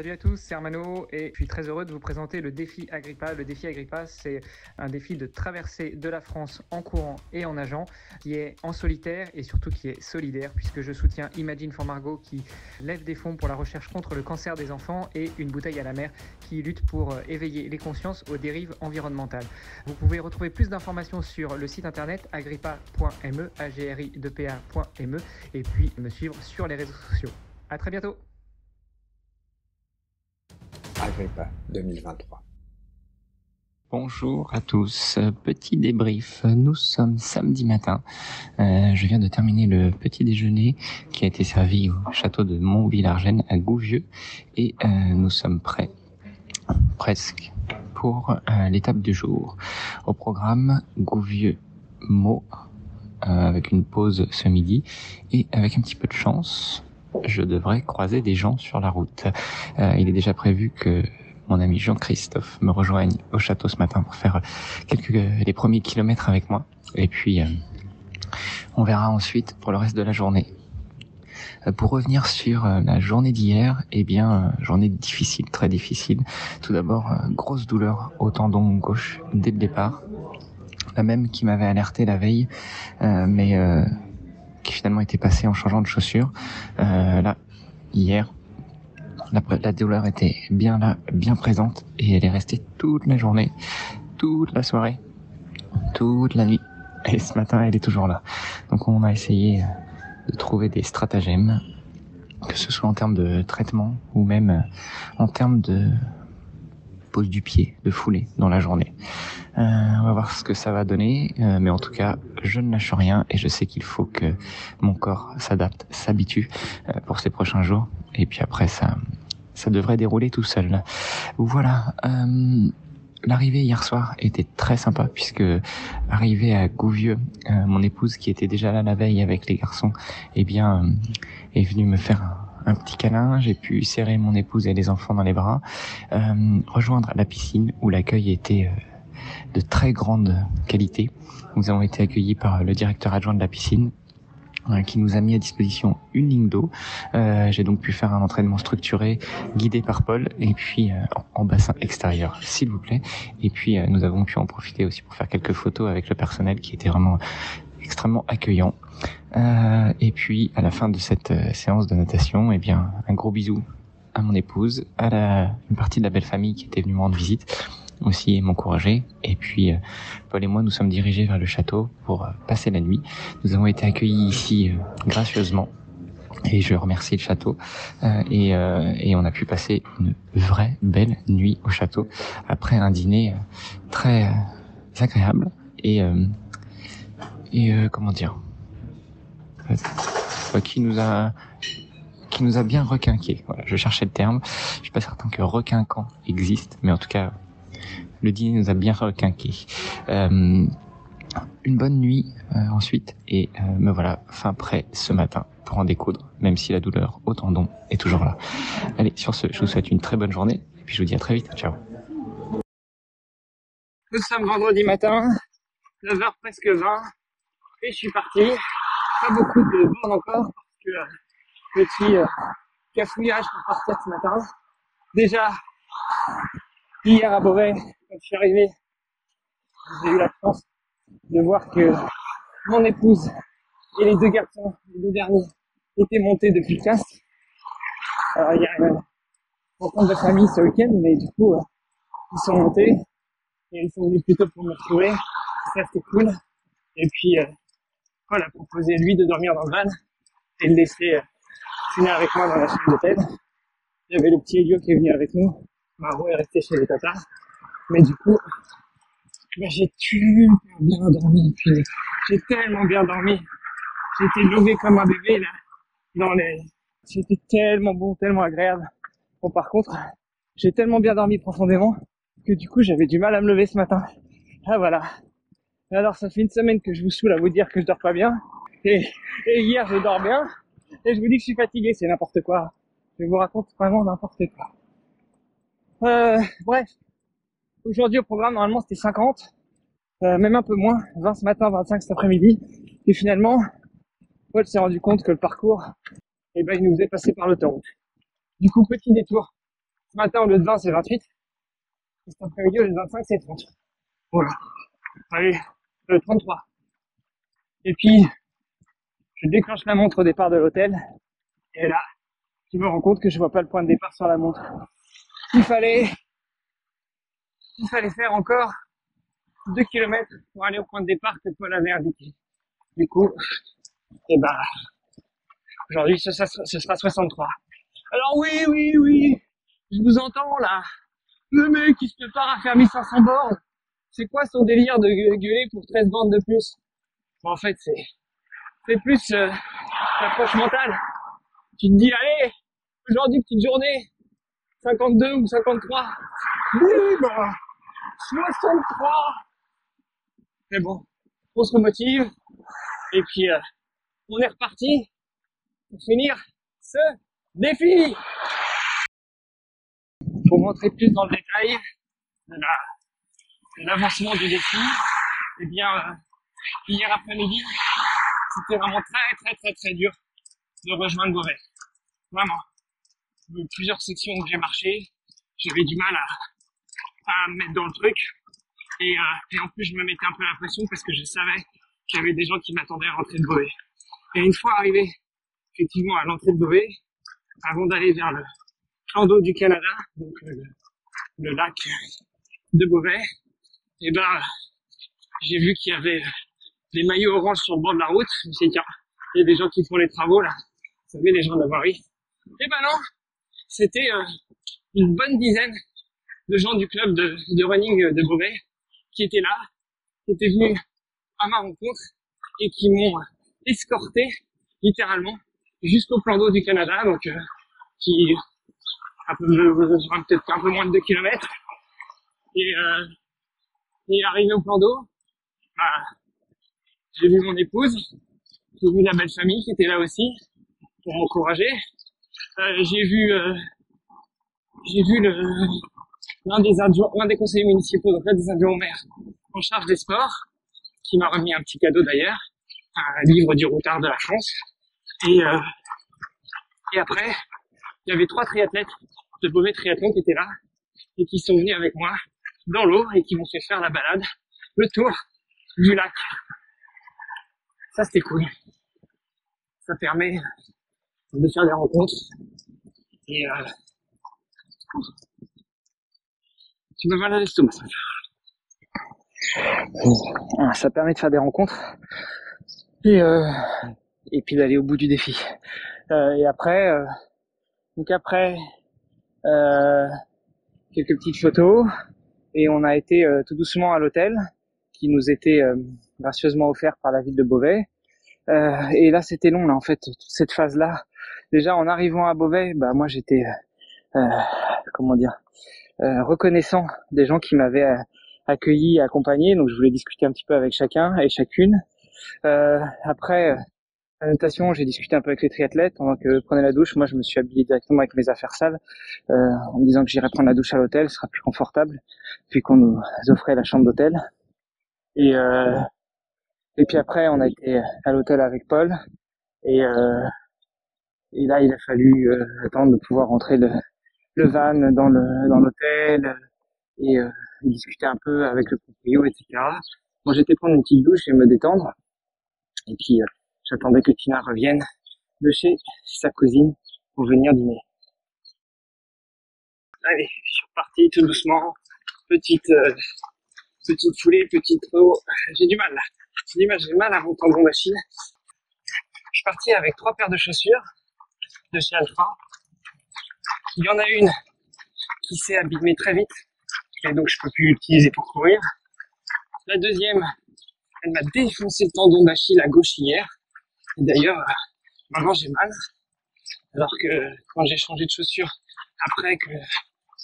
Salut à tous, c'est Armano et je suis très heureux de vous présenter le défi Agrippa. Le défi Agrippa, c'est un défi de traversée de la France en courant et en nageant, qui est en solitaire et surtout qui est solidaire, puisque je soutiens Imagine for Margot qui lève des fonds pour la recherche contre le cancer des enfants et une bouteille à la mer qui lutte pour euh, éveiller les consciences aux dérives environnementales. Vous pouvez retrouver plus d'informations sur le site internet agrippa.me, agri e, et puis me suivre sur les réseaux sociaux. À très bientôt. Agrippa 2023. Bonjour à tous, petit débrief, nous sommes samedi matin, euh, je viens de terminer le petit déjeuner qui a été servi au château de Montvillargène à Gouvieux. Et euh, nous sommes prêts, presque, pour euh, l'étape du jour. Au programme Gouvieux-Mont, avec une pause ce midi et avec un petit peu de chance, je devrais croiser des gens sur la route. Euh, il est déjà prévu que mon ami Jean-Christophe me rejoigne au château ce matin pour faire quelques les premiers kilomètres avec moi. Et puis, euh, on verra ensuite pour le reste de la journée. Euh, pour revenir sur la journée d'hier, eh bien, journée difficile, très difficile. Tout d'abord, grosse douleur au tendon gauche dès le départ. La même qui m'avait alerté la veille, mais qui finalement était passé en changeant de chaussures. Euh, là, hier, la, la, douleur était bien là, bien présente, et elle est restée toute la journée, toute la soirée, toute la nuit. Et ce matin, elle est toujours là. Donc on a essayé de trouver des stratagèmes, que ce soit en termes de traitement ou même en termes de pose du pied, de foulée dans la journée. Euh, on va voir ce que ça va donner, euh, mais en tout cas, je ne lâche rien et je sais qu'il faut que mon corps s'adapte, s'habitue euh, pour ces prochains jours. Et puis après, ça, ça devrait dérouler tout seul. Voilà. L'arrivée hier soir était très sympa puisque arrivé à Gouvieux, mon épouse qui était déjà là la veille avec les garçons, eh bien, est venue me faire un, un petit câlin, j'ai pu serrer mon épouse et les enfants dans les bras, euh, rejoindre la piscine où l'accueil était euh, de très grande qualité. Nous avons été accueillis par le directeur adjoint de la piscine euh, qui nous a mis à disposition une ligne d'eau. Euh, j'ai donc pu faire un entraînement structuré, guidé par Paul, et puis en, bassin extérieur, s'il vous plaît. Et puis nous avons pu en profiter aussi pour faire quelques photos avec le personnel qui était vraiment extrêmement accueillant. Euh, et puis à la fin de cette euh, séance de natation, eh bien un gros bisou à mon épouse, à la, une partie de la belle famille qui était venue me rendre visite aussi m'encourager. Et puis, euh, Paul et moi, nous sommes dirigés vers le château pour passer la nuit. Nous avons été accueillis ici gracieusement. Et je remercie le château. et, et on a pu passer une vraie belle nuit au château après un dîner très agréable. Et, et comment dire qui nous a qui nous a bien requinqué. Voilà, je cherchais le terme. Je suis pas certain que requinquant existe, mais en tout cas, le dîner nous a bien requinqué. Euh, une bonne nuit euh, ensuite, et euh, me voilà fin prêt ce matin pour en découdre, même si la douleur au tendon est toujours là. Allez, sur ce, je vous souhaite une très bonne journée, et puis je vous dis à très vite. Ciao. Nous sommes vendredi matin, 9h presque 20, et je suis parti pas beaucoup de bornes encore parce que euh, petit cafouillage pour partir ce matin. Déjà, hier à Beauvais, quand je suis arrivé, j'ai eu la chance de voir que mon épouse et les deux garçons, les deux derniers, étaient montés depuis le casque. Alors il y a une rencontre de famille ce week-end, mais du coup, euh, ils sont montés et ils sont venus plutôt pour me retrouver. Ça c'était cool. Et puis, euh, Paul a proposé lui de dormir dans le van et de laisser euh, finir avec moi dans la chambre d'hôtel. Il y avait le petit Elio qui est venu avec nous. Maro est resté chez les tatas. Mais du coup, bah, j'ai super bien dormi. j'ai tellement bien dormi. J'étais levé comme un bébé là. Dans les, c'était tellement bon, tellement agréable. Bon, par contre, j'ai tellement bien dormi profondément que du coup, j'avais du mal à me lever ce matin. Ah voilà. Alors ça fait une semaine que je vous saoule à vous dire que je dors pas bien. Et, hier je dors bien. Et je vous dis que je suis fatigué, c'est n'importe quoi. Je vous raconte vraiment n'importe quoi. Euh, bref. Aujourd'hui au programme, normalement c'était 50. Euh, même un peu moins. 20 ce matin, 25 cet après-midi. Et finalement, Paul s'est rendu compte que le parcours, eh ben, il nous faisait passer par l'autoroute. Du coup, petit détour Ce matin, au lieu de 20, c'est 28. Et cet après-midi, au lieu de 25, c'est 30. Voilà. Allez, euh, 33. Et puis, je déclenche la montre au départ de l'hôtel. Et là, je me rends compte que je vois pas le point de départ sur la montre. Il fallait, il fallait faire encore 2 km pour aller au point de départ que Paul avait indiqué. Du coup, et ben, aujourd'hui, ce, sera- ce sera 63. Alors oui, oui, oui, je vous entends là. Le mec qui se prépare à faire 1500 bornes. C'est quoi son délire de gue- gueuler pour 13 bornes de plus? En fait, c'est c'est plus euh, l'approche mentale. Tu te dis, allez, aujourd'hui, petite journée, 52 ou 53. Oui, bah, 63. Mais bon, on se remotive. Et puis, euh, on est reparti pour finir ce défi. Pour rentrer plus dans le détail de la- de l'avancement du défi, eh bien, euh, hier après-midi, c'était vraiment très, très, très, très dur de rejoindre Beauvais. Vraiment. Eu Plusieurs sections où j'ai marché, j'avais du mal à, à me mettre dans le truc. Et, euh, et en plus, je me mettais un peu la pression parce que je savais qu'il y avait des gens qui m'attendaient à l'entrée de Beauvais. Et une fois arrivé, effectivement, à l'entrée de Beauvais, avant d'aller vers le plan d'eau du Canada, donc euh, le, le lac de Beauvais, et ben, j'ai vu qu'il y avait des maillots orange sur le bord de la route. Je me suis dit, il y a des gens qui font les travaux, là. Vous savez, les gens de la. Et ben non, c'était euh, une bonne dizaine de gens du club de, de running de Beauvais qui étaient là, qui étaient venus à ma rencontre et qui m'ont escorté, littéralement, jusqu'au plan d'eau du Canada, donc euh, qui un peu, peut-être un peu moins de 2 km. Et, euh, et arrivé au plan d'eau, bah, j'ai vu mon épouse, j'ai vu la belle famille qui était là aussi pour m'encourager. Euh, j'ai vu, euh, j'ai vu l'un des l'un des conseillers municipaux, donc l'un des adjoints au maire en charge des sports, qui m'a remis un petit cadeau d'ailleurs, un livre du routard de la France. Et euh, et après, il y avait trois triathlètes de Beauvais Triathlon qui étaient là et qui sont venus avec moi dans l'eau et qui m'ont fait faire la balade, le tour du lac. Ça, c'était cool. Ça permet de faire des rencontres. Et euh, tu me mal à l'estomac. ça. Permet de faire des rencontres et euh, et puis d'aller au bout du défi. Euh, et après, euh, donc après euh, quelques petites photos et on a été euh, tout doucement à l'hôtel qui nous était euh, gracieusement offert par la ville de Beauvais. Et là, c'était long, là, en fait, toute cette phase-là. Déjà, en arrivant à Beauvais, bah moi, j'étais, euh, comment dire, euh, reconnaissant des gens qui m'avaient euh, accueilli, accompagné. Donc, je voulais discuter un petit peu avec chacun et chacune. Euh, après, euh, la notation, j'ai discuté un peu avec les triathlètes pendant que eux prenaient la douche. Moi, je me suis habillé directement avec mes affaires sales, euh, en me disant que j'irais prendre la douche à l'hôtel, ce sera plus confortable, puis qu'on nous offrait la chambre d'hôtel. Et euh, et puis après, on a été à l'hôtel avec Paul. Et, euh, et là, il a fallu euh, attendre de pouvoir rentrer le, le van dans dans l'hôtel et, euh, et discuter un peu avec le proprio, etc. Moi, j'étais prendre une petite douche et me détendre. Et puis, euh, j'attendais que Tina revienne de chez sa cousine pour venir dîner. Allez, je suis reparti tout doucement. Petite, euh, petite foulée, petite eau. J'ai du mal. J'ai du mal, j'ai mal à mon tendon d'Achille. Je suis parti avec trois paires de chaussures de chez Alpha. Il y en a une qui s'est abîmée très vite et donc je peux plus l'utiliser pour courir. La deuxième, elle m'a défoncé le tendon d'Achille à gauche hier. Et d'ailleurs, maintenant j'ai mal. Alors que quand j'ai changé de chaussure, après que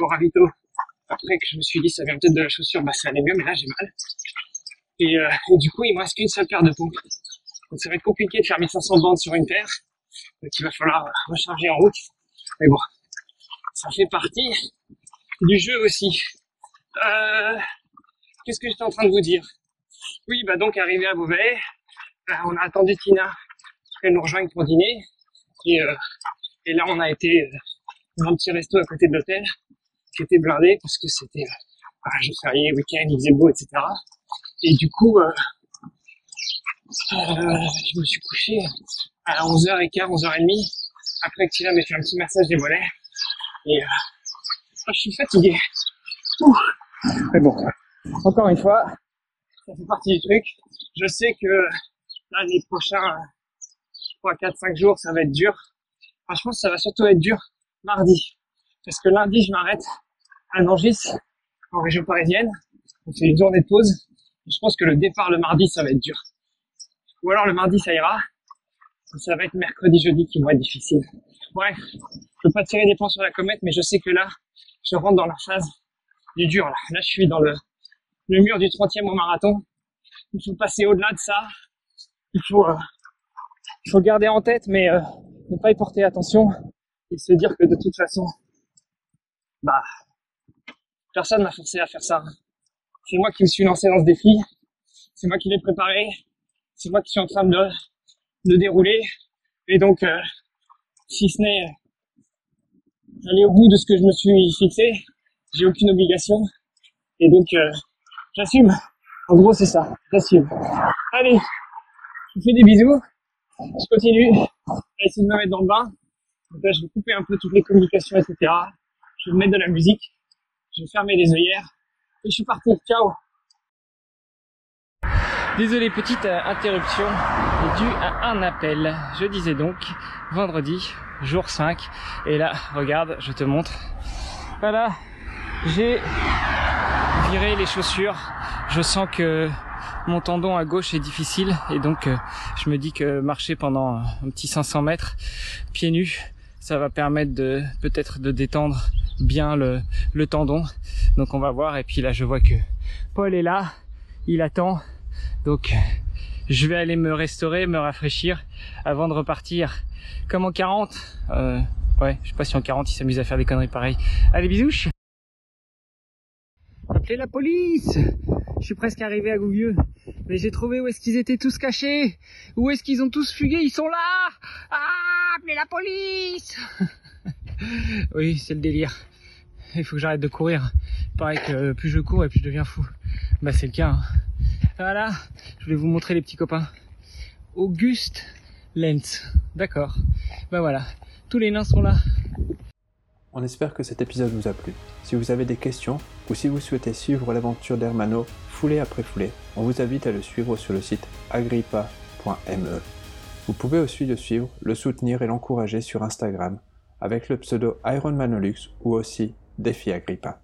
au ravito, après que je me suis dit ça vient peut-être de la chaussure, bah ça allait mieux, mais là j'ai mal. Et, euh, du coup, il me reste qu'une seule paire de pompes. Donc ça va être compliqué de faire 1500 bandes sur une paire. Donc il va falloir recharger en route. Mais bon, ça fait partie du jeu aussi. Euh, Qu'est-ce que j'étais en train de vous dire? Oui, bah donc arrivé à Beauvais, euh, on a attendu Tina qu'elle nous rejoigne pour dîner. Et, euh, et là, on a été euh, dans un petit resto à côté de l'hôtel. qui était blindé parce que c'était ah, je férié, week-end, il faisait beau, etc. Et du coup, euh, euh, je me suis couché à 11h15, 11h30, après que Tina m'ait fait un petit massage des mollets. Et euh, je suis fatigué. Mais bon, encore une fois, ça fait partie du truc. Je sais que là, les prochains 3, 4, 5 jours, ça va être dur. Franchement, ça va surtout être dur mardi. Parce que lundi, je m'arrête à Nangis, en région parisienne. On fait une journée de pause. je pense que le départ le mardi, ça va être dur. Ou alors le mardi, ça ira. Ça va être mercredi, jeudi qui vont être difficiles. Bref, je peux pas tirer des plans sur la comète, mais je sais que là, je rentre dans la phase du dur. Là, là je suis dans le, mur du 30e au marathon. Il faut passer au-delà de ça. Il faut, euh, il faut garder en tête, mais euh, ne pas y porter attention et se dire que de toute façon, bah, personne m'a forcé à faire ça. C'est moi qui me suis lancé dans ce défi. C'est moi qui l'ai préparé. C'est moi qui suis en train de le dérouler. Et donc, euh, si ce n'est aller au bout de ce que je me suis fixé, j'ai aucune obligation. Et donc, euh, j'assume. En gros, c'est ça. J'assume. Allez, je vous fais des bisous. Je continue à essayer de me mettre dans le bain. Donc là, je vais couper un peu toutes les communications, etc. Je vais mettre de la musique. Je vais fermer les œillères. Et je suis parti. Ciao Désolé, petite euh, interruption due à un appel. Je disais donc, vendredi, jour 5. Et là, regarde, je te montre. Voilà, j'ai viré les chaussures. Je sens que mon tendon à gauche est difficile et donc euh, je me dis que marcher pendant un petit 500 mètres pieds nus, ça va permettre de peut-être de détendre bien le, le tendon. Donc on va voir et puis là je vois que Paul est là, il attend. Donc je vais aller me restaurer, me rafraîchir avant de repartir comme en 40. Euh, ouais, je sais pas si en 40 il s'amuse à faire des conneries pareilles. Allez bisous Appelez la police Je suis presque arrivé à Gouvieux. Mais j'ai trouvé où est-ce qu'ils étaient tous cachés Où est-ce qu'ils ont tous fugué? Ils sont là Ah Appelez la police Oui, c'est le délire. Il faut que j'arrête de courir. Pareil que plus je cours et plus je deviens fou. Bah c'est le cas. Hein. Voilà, je voulais vous montrer les petits copains. Auguste Lenz. D'accord. Bah voilà, tous les nains sont là. On espère que cet épisode vous a plu. Si vous avez des questions ou si vous souhaitez suivre l'aventure d'Hermano foulée après foulée, on vous invite à le suivre sur le site agrippa.me. Vous pouvez aussi le suivre, le soutenir et l'encourager sur Instagram avec le pseudo Ironmanolux ou aussi Défi Agrippa.